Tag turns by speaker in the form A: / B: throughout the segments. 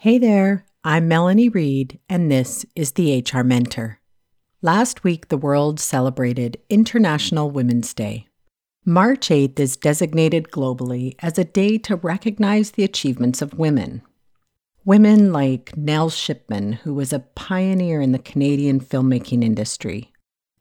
A: Hey there, I'm Melanie Reed, and this is the HR Mentor. Last week, the world celebrated International Women's Day. March 8th is designated globally as a day to recognize the achievements of women. Women like Nell Shipman, who was a pioneer in the Canadian filmmaking industry,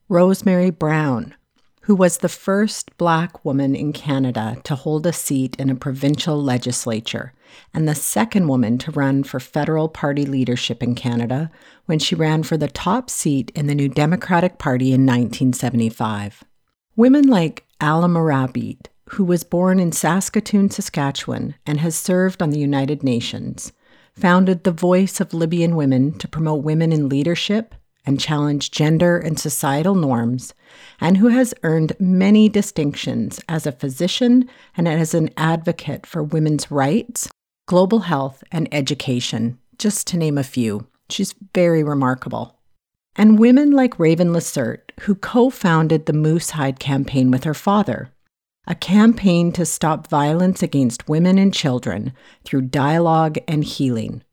A: Rosemary Brown, who was the first Black woman in Canada to hold a seat in a provincial legislature and the second woman to run for federal party leadership in Canada when she ran for the top seat in the New Democratic Party in 1975. Women like Alaa Murabit, who was born in Saskatoon, Saskatchewan, and has served on the United Nations, founded the Voice of Libyan Women to promote women in leadership and challenge gender and societal norms, and who has earned many distinctions as a physician and as an advocate for women's rights, global health, and education, just to name a few. She's very remarkable. And women like Raven Lacerte, who co founded the Moose Hide campaign with her father, a campaign to stop violence against women and children through dialogue and healing.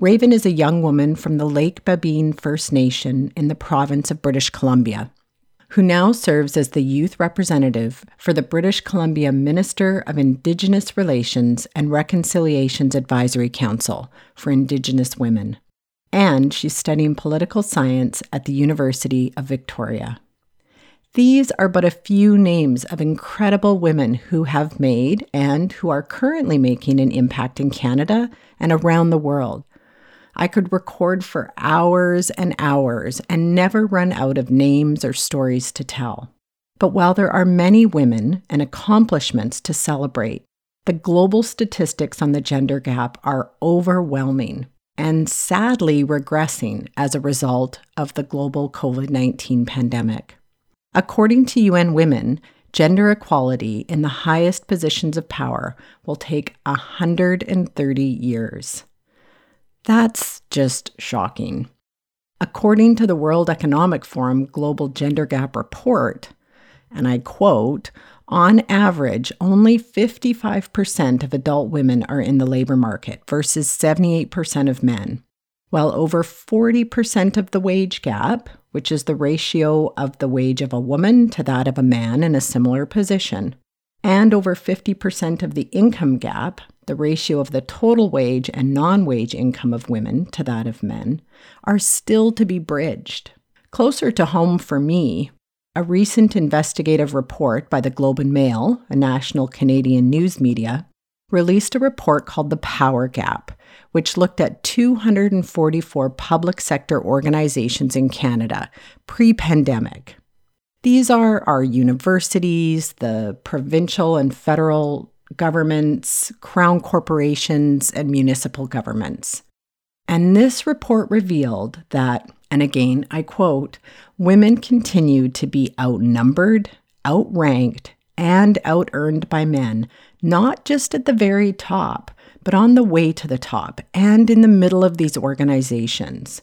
A: Raven is a young woman from the Lake Babine First Nation in the province of British Columbia, who now serves as the youth representative for the British Columbia Minister of Indigenous Relations and Reconciliations Advisory Council for Indigenous Women. And she's studying political science at the University of Victoria. These are but a few names of incredible women who have made and who are currently making an impact in Canada and around the world I could record for hours and hours and never run out of names or stories to tell. But while there are many women and accomplishments to celebrate, the global statistics on the gender gap are overwhelming and sadly regressing as a result of the global COVID 19 pandemic. According to UN Women, gender equality in the highest positions of power will take 130 years. That's just shocking. According to the World Economic Forum Global Gender Gap Report, and I quote, on average, only 55% of adult women are in the labor market versus 78% of men, while over 40% of the wage gap, which is the ratio of the wage of a woman to that of a man in a similar position, and over 50% of the income gap, the ratio of the total wage and non wage income of women to that of men, are still to be bridged. Closer to home for me, a recent investigative report by the Globe and Mail, a national Canadian news media, released a report called The Power Gap, which looked at 244 public sector organizations in Canada pre pandemic. These are our universities, the provincial and federal governments, crown corporations, and municipal governments. And this report revealed that, and again, I quote, women continue to be outnumbered, outranked, and outearned by men, not just at the very top, but on the way to the top and in the middle of these organizations.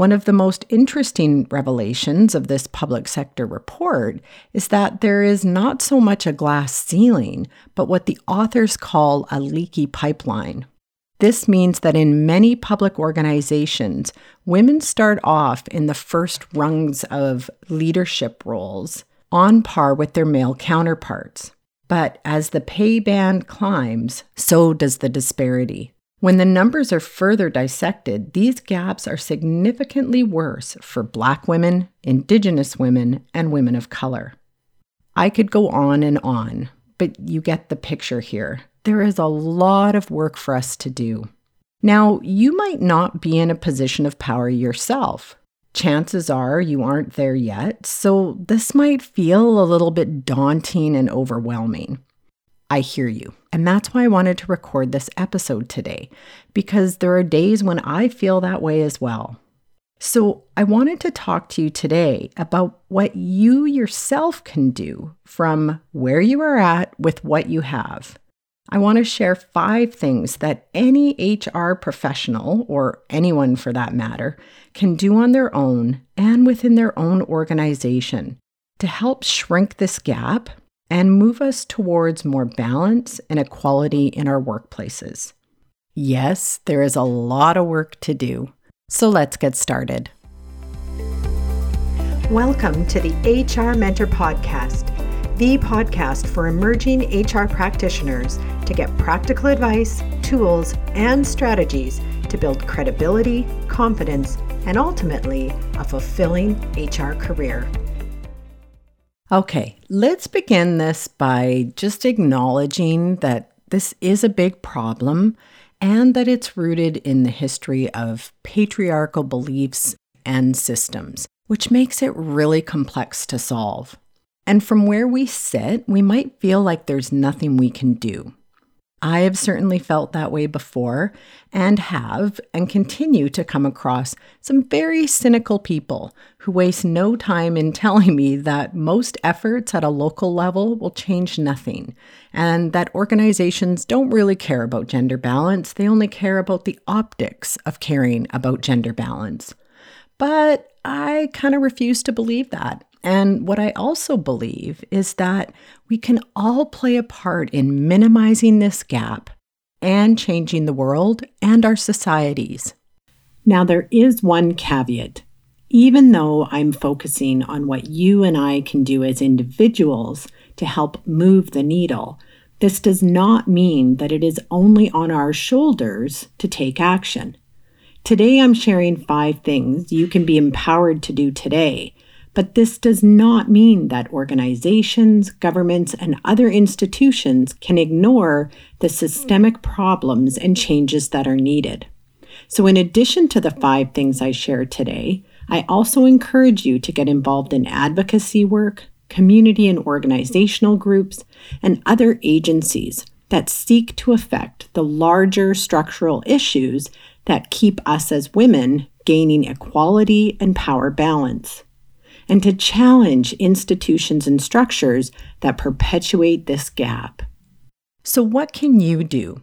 A: One of the most interesting revelations of this public sector report is that there is not so much a glass ceiling, but what the authors call a leaky pipeline. This means that in many public organizations, women start off in the first rungs of leadership roles on par with their male counterparts. But as the pay band climbs, so does the disparity. When the numbers are further dissected, these gaps are significantly worse for Black women, Indigenous women, and women of color. I could go on and on, but you get the picture here. There is a lot of work for us to do. Now, you might not be in a position of power yourself. Chances are you aren't there yet, so this might feel a little bit daunting and overwhelming. I hear you. And that's why I wanted to record this episode today, because there are days when I feel that way as well. So, I wanted to talk to you today about what you yourself can do from where you are at with what you have. I want to share five things that any HR professional, or anyone for that matter, can do on their own and within their own organization to help shrink this gap and move us towards more balance and equality in our workplaces. Yes, there is a lot of work to do. So let's get started. Welcome to the HR Mentor Podcast, the podcast for emerging HR practitioners to get practical advice, tools, and strategies to build credibility, confidence, and ultimately a fulfilling HR career. Okay, let's begin this by just acknowledging that this is a big problem and that it's rooted in the history of patriarchal beliefs and systems, which makes it really complex to solve. And from where we sit, we might feel like there's nothing we can do. I have certainly felt that way before and have and continue to come across some very cynical people who waste no time in telling me that most efforts at a local level will change nothing and that organizations don't really care about gender balance, they only care about the optics of caring about gender balance. But I kind of refuse to believe that. And what I also believe is that we can all play a part in minimizing this gap and changing the world and our societies. Now, there is one caveat. Even though I'm focusing on what you and I can do as individuals to help move the needle, this does not mean that it is only on our shoulders to take action. Today, I'm sharing five things you can be empowered to do today but this does not mean that organizations, governments, and other institutions can ignore the systemic problems and changes that are needed. So, in addition to the five things I shared today, I also encourage you to get involved in advocacy work, community and organizational groups, and other agencies that seek to affect the larger structural issues that keep us as women gaining equality and power balance and to challenge institutions and structures that perpetuate this gap. So, what can you do?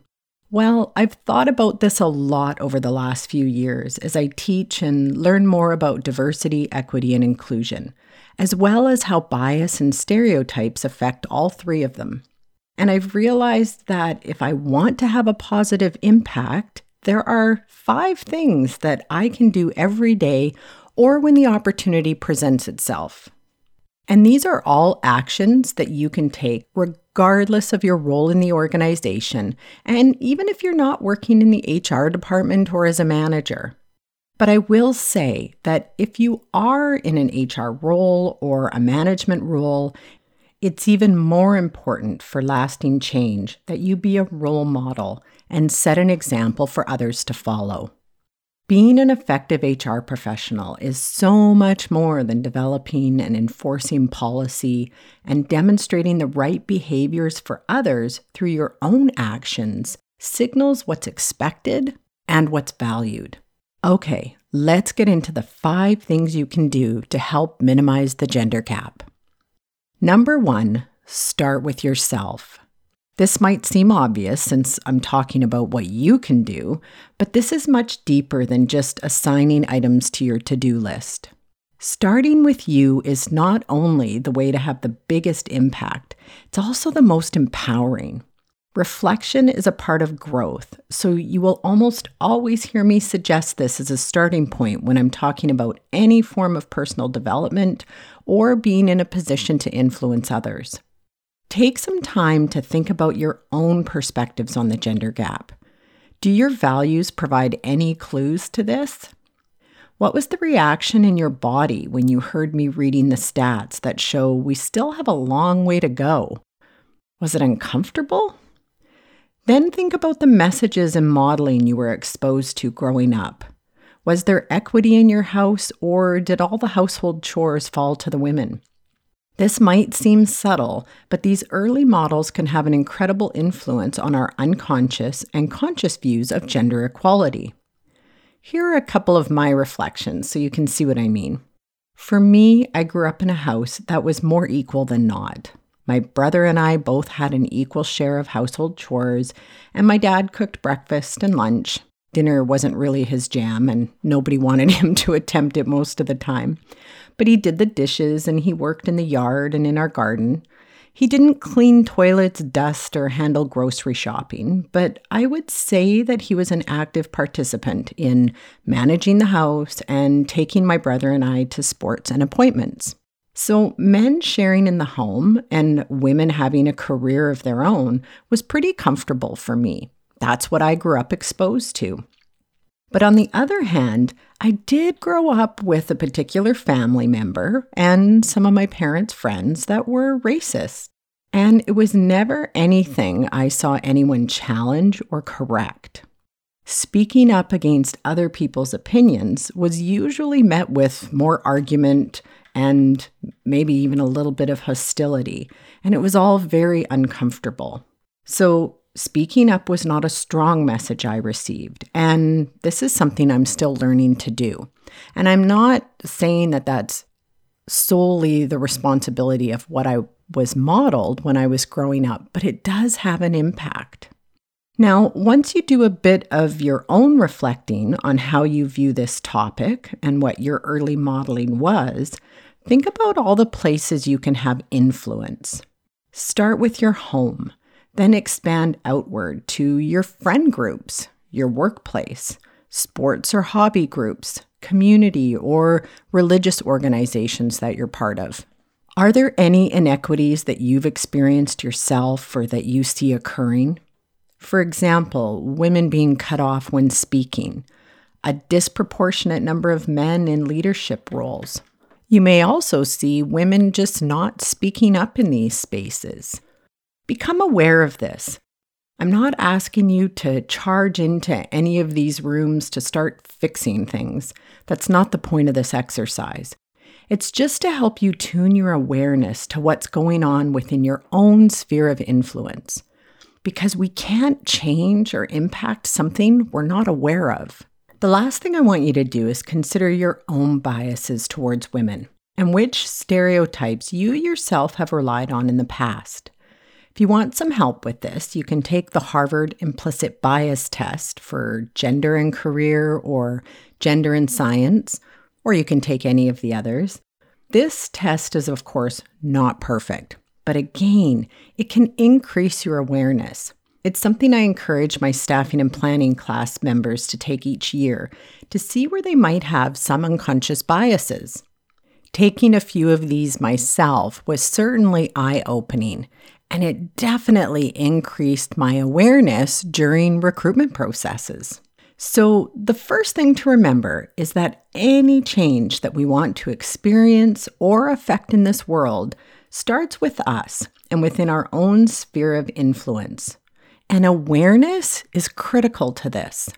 A: Well, I've thought about this a lot over the last few years as I teach and learn more about diversity, equity, and inclusion, as well as how bias and stereotypes affect all three of them. And I've realized that if I want to have a positive impact, there are five things that I can do every day or when the opportunity presents itself. And these are all actions that you can take regardless of your role in the organization, and even if you're not working in the HR department or as a manager. But I will say that if you are in an HR role or a management role, it's even more important for lasting change that you be a role model and set an example for others to follow. Being an effective HR professional is so much more than developing and enforcing policy and demonstrating the right behaviors for others through your own actions signals what's expected and what's valued. Okay, let's get into the five things you can do to help minimize the gender gap. Number one, start with yourself. This might seem obvious since I'm talking about what you can do, but this is much deeper than just assigning items to your to do list. Starting with you is not only the way to have the biggest impact, it's also the most empowering. Reflection is a part of growth, so you will almost always hear me suggest this as a starting point when I'm talking about any form of personal development or being in a position to influence others. Take some time to think about your own perspectives on the gender gap. Do your values provide any clues to this? What was the reaction in your body when you heard me reading the stats that show we still have a long way to go? Was it uncomfortable? Then think about the messages and modeling you were exposed to growing up. Was there equity in your house, or did all the household chores fall to the women? This might seem subtle, but these early models can have an incredible influence on our unconscious and conscious views of gender equality. Here are a couple of my reflections so you can see what I mean. For me, I grew up in a house that was more equal than not. My brother and I both had an equal share of household chores, and my dad cooked breakfast and lunch. Dinner wasn't really his jam, and nobody wanted him to attempt it most of the time but he did the dishes and he worked in the yard and in our garden. He didn't clean toilets, dust, or handle grocery shopping, but I would say that he was an active participant in managing the house and taking my brother and I to sports and appointments. So, men sharing in the home and women having a career of their own was pretty comfortable for me. That's what I grew up exposed to. But on the other hand, I did grow up with a particular family member and some of my parents' friends that were racist. And it was never anything I saw anyone challenge or correct. Speaking up against other people's opinions was usually met with more argument and maybe even a little bit of hostility, and it was all very uncomfortable. So, speaking up was not a strong message I received. And this is something I'm still learning to do. And I'm not saying that that's solely the responsibility of what I was modeled when I was growing up, but it does have an impact. Now, once you do a bit of your own reflecting on how you view this topic and what your early modeling was, think about all the places you can have influence. Start with your home. Then expand outward to your friend groups, your workplace, sports or hobby groups, community or religious organizations that you're part of. Are there any inequities that you've experienced yourself or that you see occurring? For example, women being cut off when speaking, a disproportionate number of men in leadership roles. You may also see women just not speaking up in these spaces. Become aware of this. I'm not asking you to charge into any of these rooms to start fixing things. That's not the point of this exercise. It's just to help you tune your awareness to what's going on within your own sphere of influence. Because we can't change or impact something we're not aware of. The last thing I want you to do is consider your own biases towards women and which stereotypes you yourself have relied on in the past. If you want some help with this, you can take the Harvard Implicit Bias Test for gender and career or gender and science, or you can take any of the others. This test is, of course, not perfect, but again, it can increase your awareness. It's something I encourage my staffing and planning class members to take each year to see where they might have some unconscious biases. Taking a few of these myself was certainly eye opening and it definitely increased my awareness during recruitment processes. So, the first thing to remember is that any change that we want to experience or affect in this world starts with us and within our own sphere of influence. And awareness is critical to this.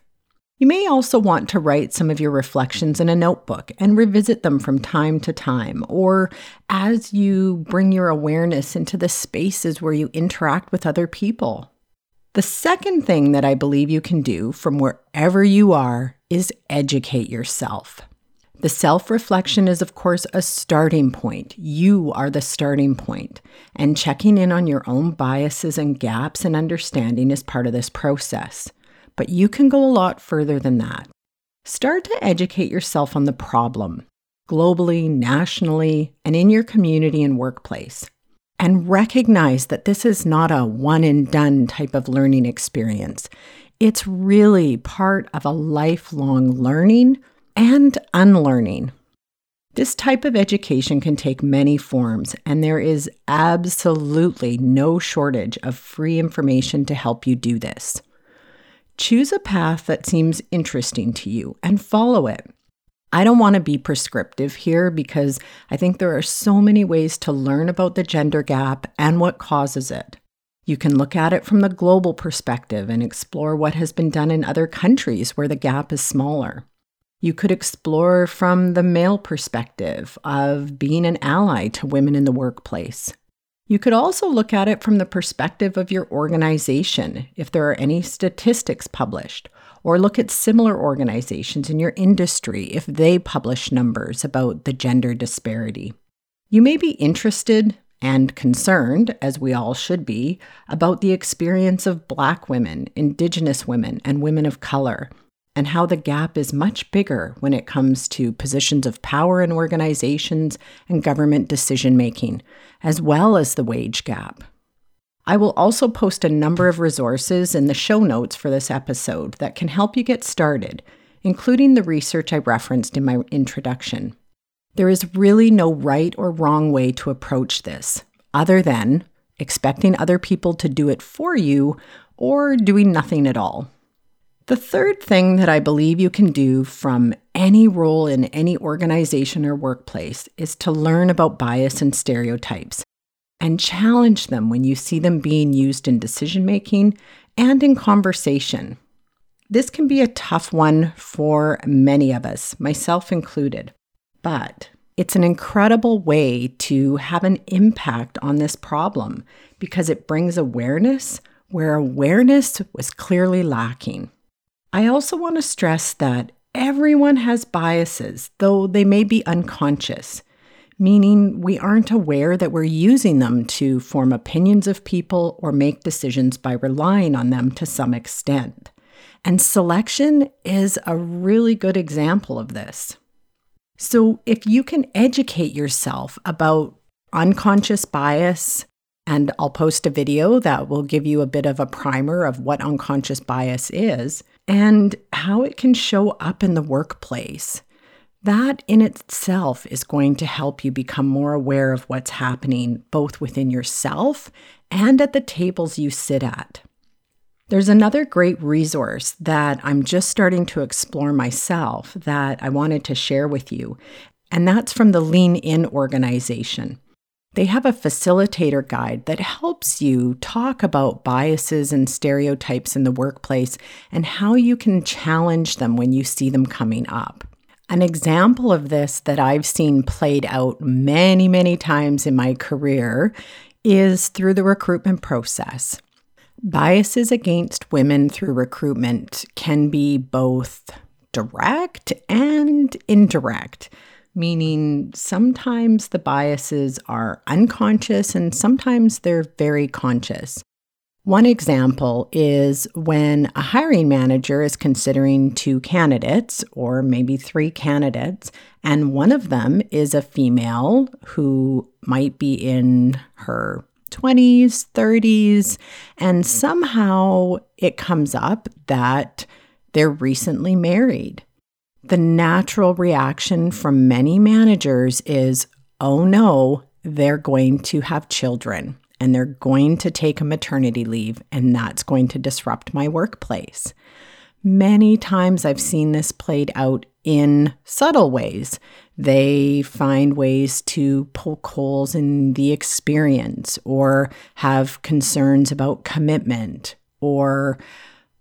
A: You may also want to write some of your reflections in a notebook and revisit them from time to time, or as you bring your awareness into the spaces where you interact with other people. The second thing that I believe you can do from wherever you are is educate yourself. The self reflection is, of course, a starting point. You are the starting point, and checking in on your own biases and gaps in understanding is part of this process but you can go a lot further than that. Start to educate yourself on the problem, globally, nationally, and in your community and workplace. And recognize that this is not a one and done type of learning experience. It's really part of a lifelong learning and unlearning. This type of education can take many forms, and there is absolutely no shortage of free information to help you do this. Choose a path that seems interesting to you and follow it. I don't want to be prescriptive here because I think there are so many ways to learn about the gender gap and what causes it. You can look at it from the global perspective and explore what has been done in other countries where the gap is smaller. You could explore from the male perspective of being an ally to women in the workplace. You could also look at it from the perspective of your organization, if there are any statistics published, or look at similar organizations in your industry if they publish numbers about the gender disparity. You may be interested and concerned, as we all should be, about the experience of Black women, Indigenous women, and women of color. And how the gap is much bigger when it comes to positions of power in organizations and government decision making, as well as the wage gap. I will also post a number of resources in the show notes for this episode that can help you get started, including the research I referenced in my introduction. There is really no right or wrong way to approach this, other than expecting other people to do it for you or doing nothing at all. The third thing that I believe you can do from any role in any organization or workplace is to learn about bias and stereotypes and challenge them when you see them being used in decision making and in conversation. This can be a tough one for many of us, myself included, but it's an incredible way to have an impact on this problem because it brings awareness where awareness was clearly lacking. I also want to stress that everyone has biases, though they may be unconscious, meaning we aren't aware that we're using them to form opinions of people or make decisions by relying on them to some extent. And selection is a really good example of this. So, if you can educate yourself about unconscious bias, and I'll post a video that will give you a bit of a primer of what unconscious bias is, and how it can show up in the workplace. That in itself is going to help you become more aware of what's happening both within yourself and at the tables you sit at. There's another great resource that I'm just starting to explore myself that I wanted to share with you, and that's from the Lean In organization. They have a facilitator guide that helps you talk about biases and stereotypes in the workplace and how you can challenge them when you see them coming up. An example of this that I've seen played out many, many times in my career is through the recruitment process. Biases against women through recruitment can be both direct and indirect meaning sometimes the biases are unconscious and sometimes they're very conscious. One example is when a hiring manager is considering two candidates, or maybe three candidates, and one of them is a female who might be in her 20s, 30s, and somehow it comes up that they're recently married the natural reaction from many managers is oh no, they're going to have children and they're going to take a maternity leave, and that's going to disrupt my workplace. Many times I've seen this played out in subtle ways. They find ways to poke holes in the experience or have concerns about commitment or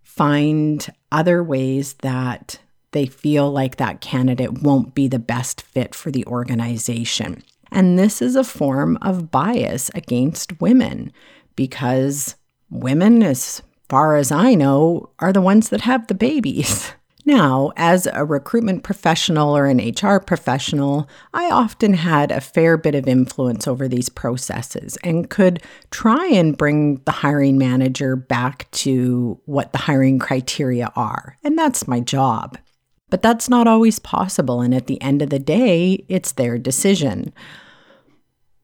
A: find other ways that they feel like that candidate won't be the best fit for the organization. And this is a form of bias against women because women, as far as I know, are the ones that have the babies. Now, as a recruitment professional or an HR professional, I often had a fair bit of influence over these processes and could try and bring the hiring manager back to what the hiring criteria are. And that's my job. But that's not always possible, and at the end of the day, it's their decision.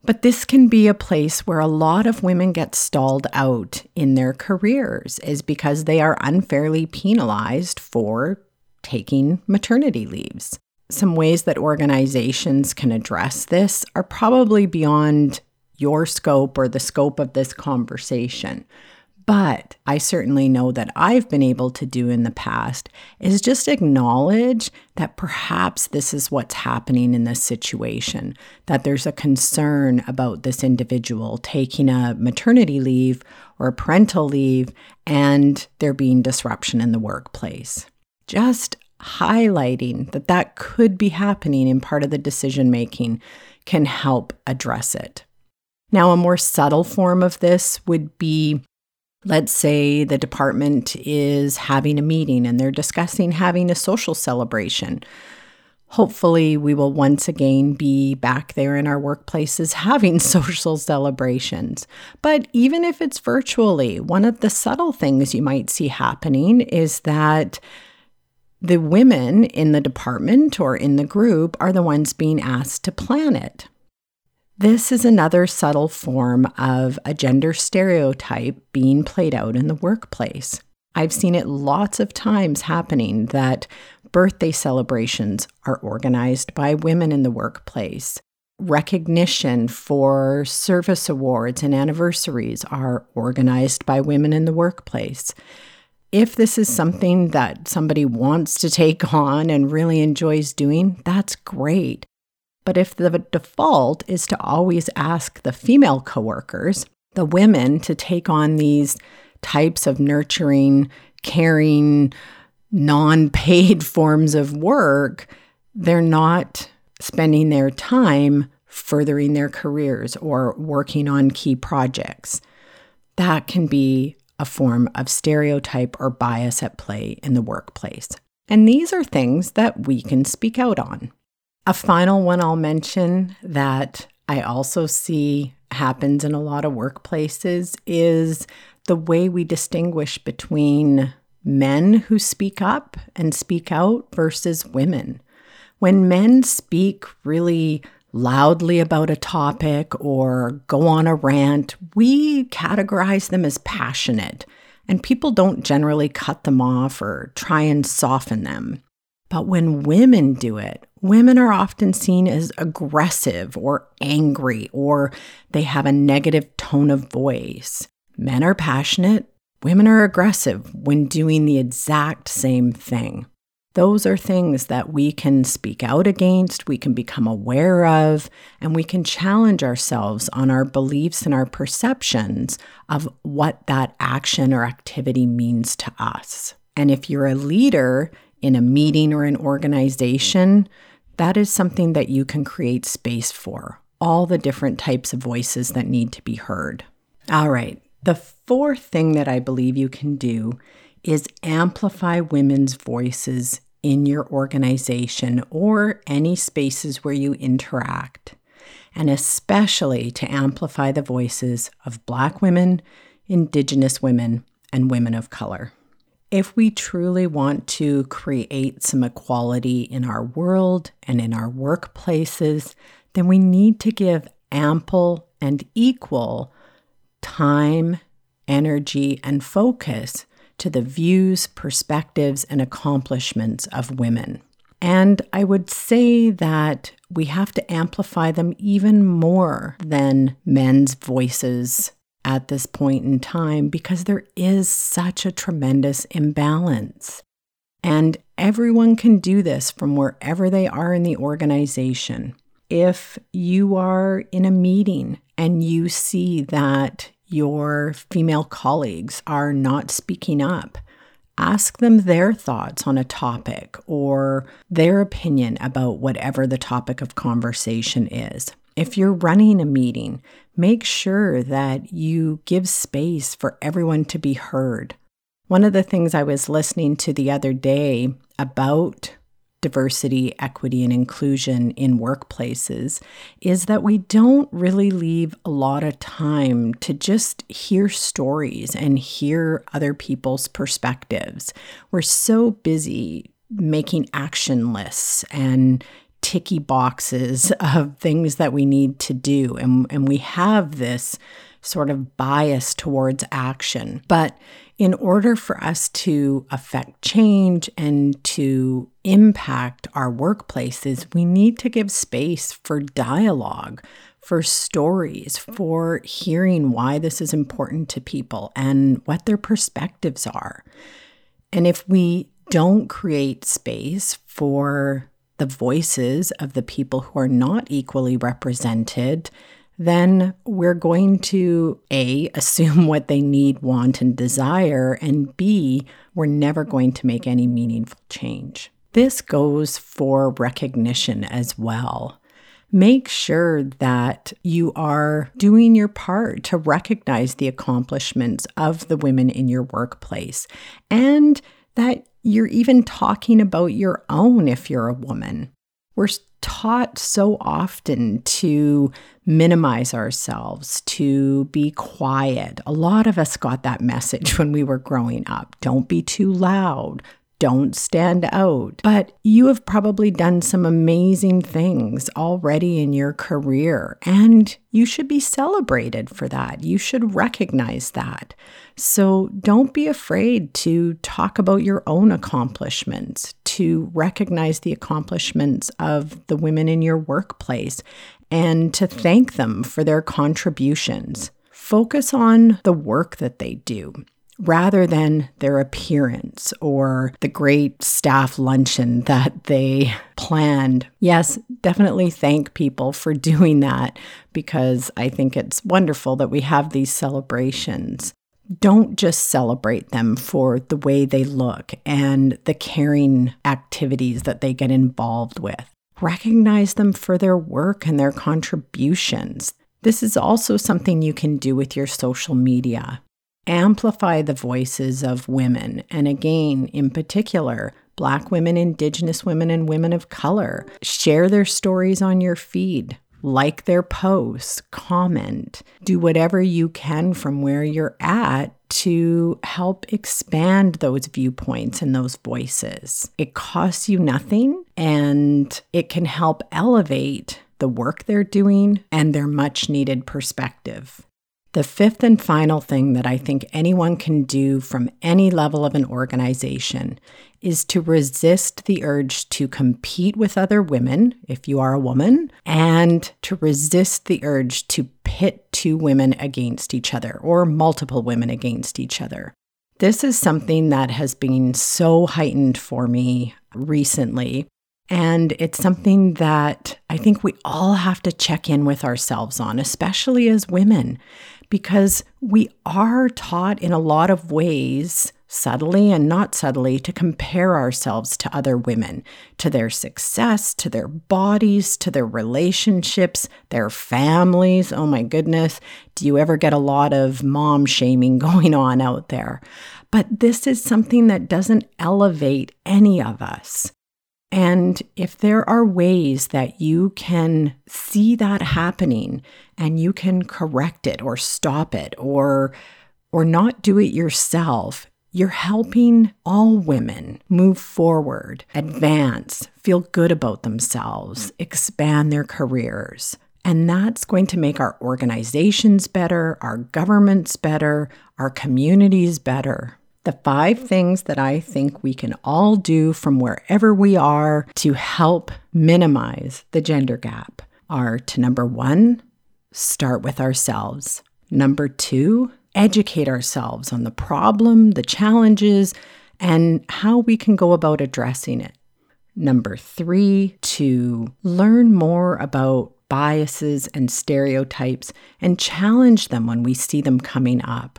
A: But this can be a place where a lot of women get stalled out in their careers, is because they are unfairly penalized for taking maternity leaves. Some ways that organizations can address this are probably beyond your scope or the scope of this conversation. But I certainly know that I've been able to do in the past is just acknowledge that perhaps this is what's happening in this situation, that there's a concern about this individual taking a maternity leave or a parental leave and there being disruption in the workplace. Just highlighting that that could be happening in part of the decision making can help address it. Now, a more subtle form of this would be Let's say the department is having a meeting and they're discussing having a social celebration. Hopefully, we will once again be back there in our workplaces having social celebrations. But even if it's virtually, one of the subtle things you might see happening is that The women in the department or in the group are the ones being asked to plan it. This is another subtle form of a gender stereotype being played out in the workplace. I've seen it lots of times happening that birthday celebrations are organized by women in the workplace. Recognition for service awards and anniversaries are organized by women in the workplace. If this is something that somebody wants to take on and really enjoys doing, that's great. But if the default is to always ask the female coworkers, the women, to take on these types of nurturing, caring, non paid forms of work, they're not spending their time furthering their careers or working on key projects. That can be a form of stereotype or bias at play in the workplace. And these are things that we can speak out on. A final one I'll mention that I also see happens in a lot of workplaces is the way we distinguish between men who speak up and speak out versus women. When men speak really loudly about a topic or go on a rant, we categorize them as passionate, and people don't generally cut them off or try and soften them. But when women do it, women are often seen as aggressive or angry, or they have a negative tone of voice. Men are passionate, women are aggressive when doing the exact same thing. Those are things that we can speak out against, we can become aware of, and we can challenge ourselves on our beliefs and our perceptions of what that action or activity means to us. And if you're a leader, in a meeting or an organization, that is something that you can create space for. All the different types of voices that need to be heard. All right, the fourth thing that I believe you can do is amplify women's voices in your organization or any spaces where you interact, and especially to amplify the voices of Black women, Indigenous women, and women of color. If we truly want to create some equality in our world and in our workplaces, then we need to give ample and equal time, energy, and focus to the views, perspectives, and accomplishments of women. And I would say that we have to amplify them even more than men's voices at this point in time because there is such a tremendous imbalance. And everyone can do this from wherever they are in the organization. If you are in a meeting and you see that your female colleagues are not speaking up, ask them their thoughts on a topic or their opinion about whatever the topic of conversation is. If you're running a meeting, make sure that you give space for everyone to be heard. One of the things I was listening to the other day about diversity, equity, and inclusion in workplaces is that we don't really leave a lot of time to just hear stories and hear other people's perspectives. We're so busy making action lists and ticky boxes of things that we need to do. And, and we have this sort of bias towards action. But in order for us to affect change and to impact our workplaces, we need to give space for dialogue, for stories, for hearing why this is important to people and what their perspectives are. And if we don't create space for the voices of the people who are not equally represented, then we're going to A, assume what they need, want, and desire, and B, we're never going to make any meaningful change. This goes for recognition as well. Make sure that you are doing your part to recognize the accomplishments of the women in your workplace and that you're even talking about your own if you're a woman. We're taught so often to minimize ourselves, to be quiet. A lot of us got that message when we were growing up. Don't be too loud. Don't stand out. But you have probably done some amazing things already in your career, and you should be celebrated for that. You should recognize that. So don't be afraid to talk about your own accomplishments, to recognize the accomplishments of the women in your workplace, and to thank them for their contributions. Focus on the work that they do rather than their appearance or the great staff luncheon that they planned. Yes, definitely thank people for doing that because I think it's wonderful that we have these celebrations. Don't just celebrate them for the way they look and the caring activities that they get involved with. Recognize them for their work and their contributions. This is also something you can do with your social media amplify the voices of women, and again, in particular, Black women, Indigenous women, and women of color. Share their stories on your feed. Like their posts, comment, do whatever you can from where you're at to help expand those viewpoints and those voices. It costs you nothing and it can help elevate the work they're doing and their much needed perspective. The fifth and final thing that I think anyone can do from any level of an organization is to resist the urge to compete with other women, if you are a woman, and to resist the urge to pit two women against each other or multiple women against each other. This is something that has been so heightened for me recently. And it's something that I think we all have to check in with ourselves on, especially as women because we are taught in a lot of ways, subtly and not subtly, to compare ourselves to other women, to their success, to their bodies, to their relationships, their families. Oh my goodness, do you ever get a lot of mom shaming going on out there? But this is something that doesn't elevate any of us. And if there are ways that you can see that happening and you can correct it or stop it or or not do it yourself, you're helping all women move forward, advance, feel good about themselves, expand their careers. And that's going to make our organizations better, our governments better, our communities better. The five things that I think we can all do from wherever we are to help minimize the gender gap are to number one, start with ourselves. Number two, educate ourselves on the problem, the challenges, and how we can go about addressing it. Number three, to learn more about biases and stereotypes and challenge them when we see them coming up.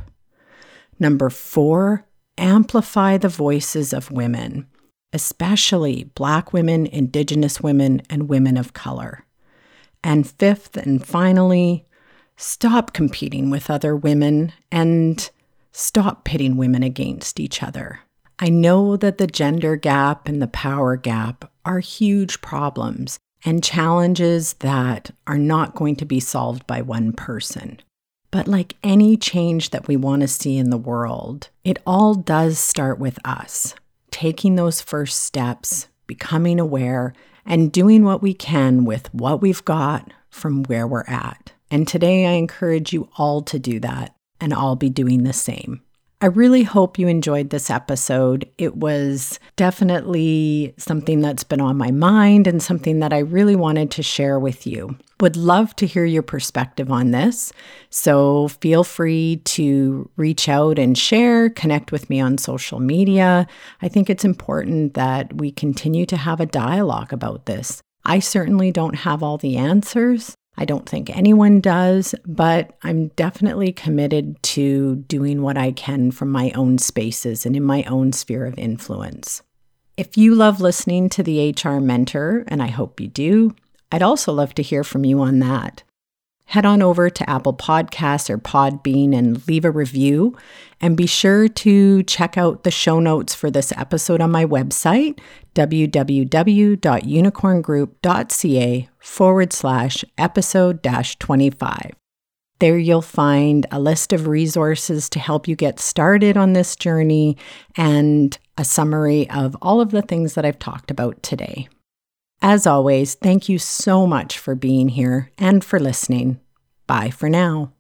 A: Number four, amplify the voices of women, especially Black women, Indigenous women, and women of color. And fifth and finally, stop competing with other women and stop pitting women against each other. I know that the gender gap and the power gap are huge problems and challenges that are not going to be solved by one person. But like any change that we want to see in the world, it all does start with us taking those first steps, becoming aware, and doing what we can with what we've got from where we're at. And today I encourage you all to do that, and I'll be doing the same. I really hope you enjoyed this episode. It was definitely something that's been on my mind and something that I really wanted to share with you. Would love to hear your perspective on this. So feel free to reach out and share, connect with me on social media. I think it's important that we continue to have a dialogue about this. I certainly don't have all the answers. I don't think anyone does, but I'm definitely committed to doing what I can from my own spaces and in my own sphere of influence. If you love listening to the HR Mentor, and I hope you do, I'd also love to hear from you on that head on over to Apple Podcasts or Podbean and leave a review. And be sure to check out the show notes for this episode on my website, www.unicorngroup.ca forward slash episode dash 25. There you'll find a list of resources to help you get started on this journey and a summary of all of the things that I've talked about today. As always, thank you so much for being here and for listening. Bye for now.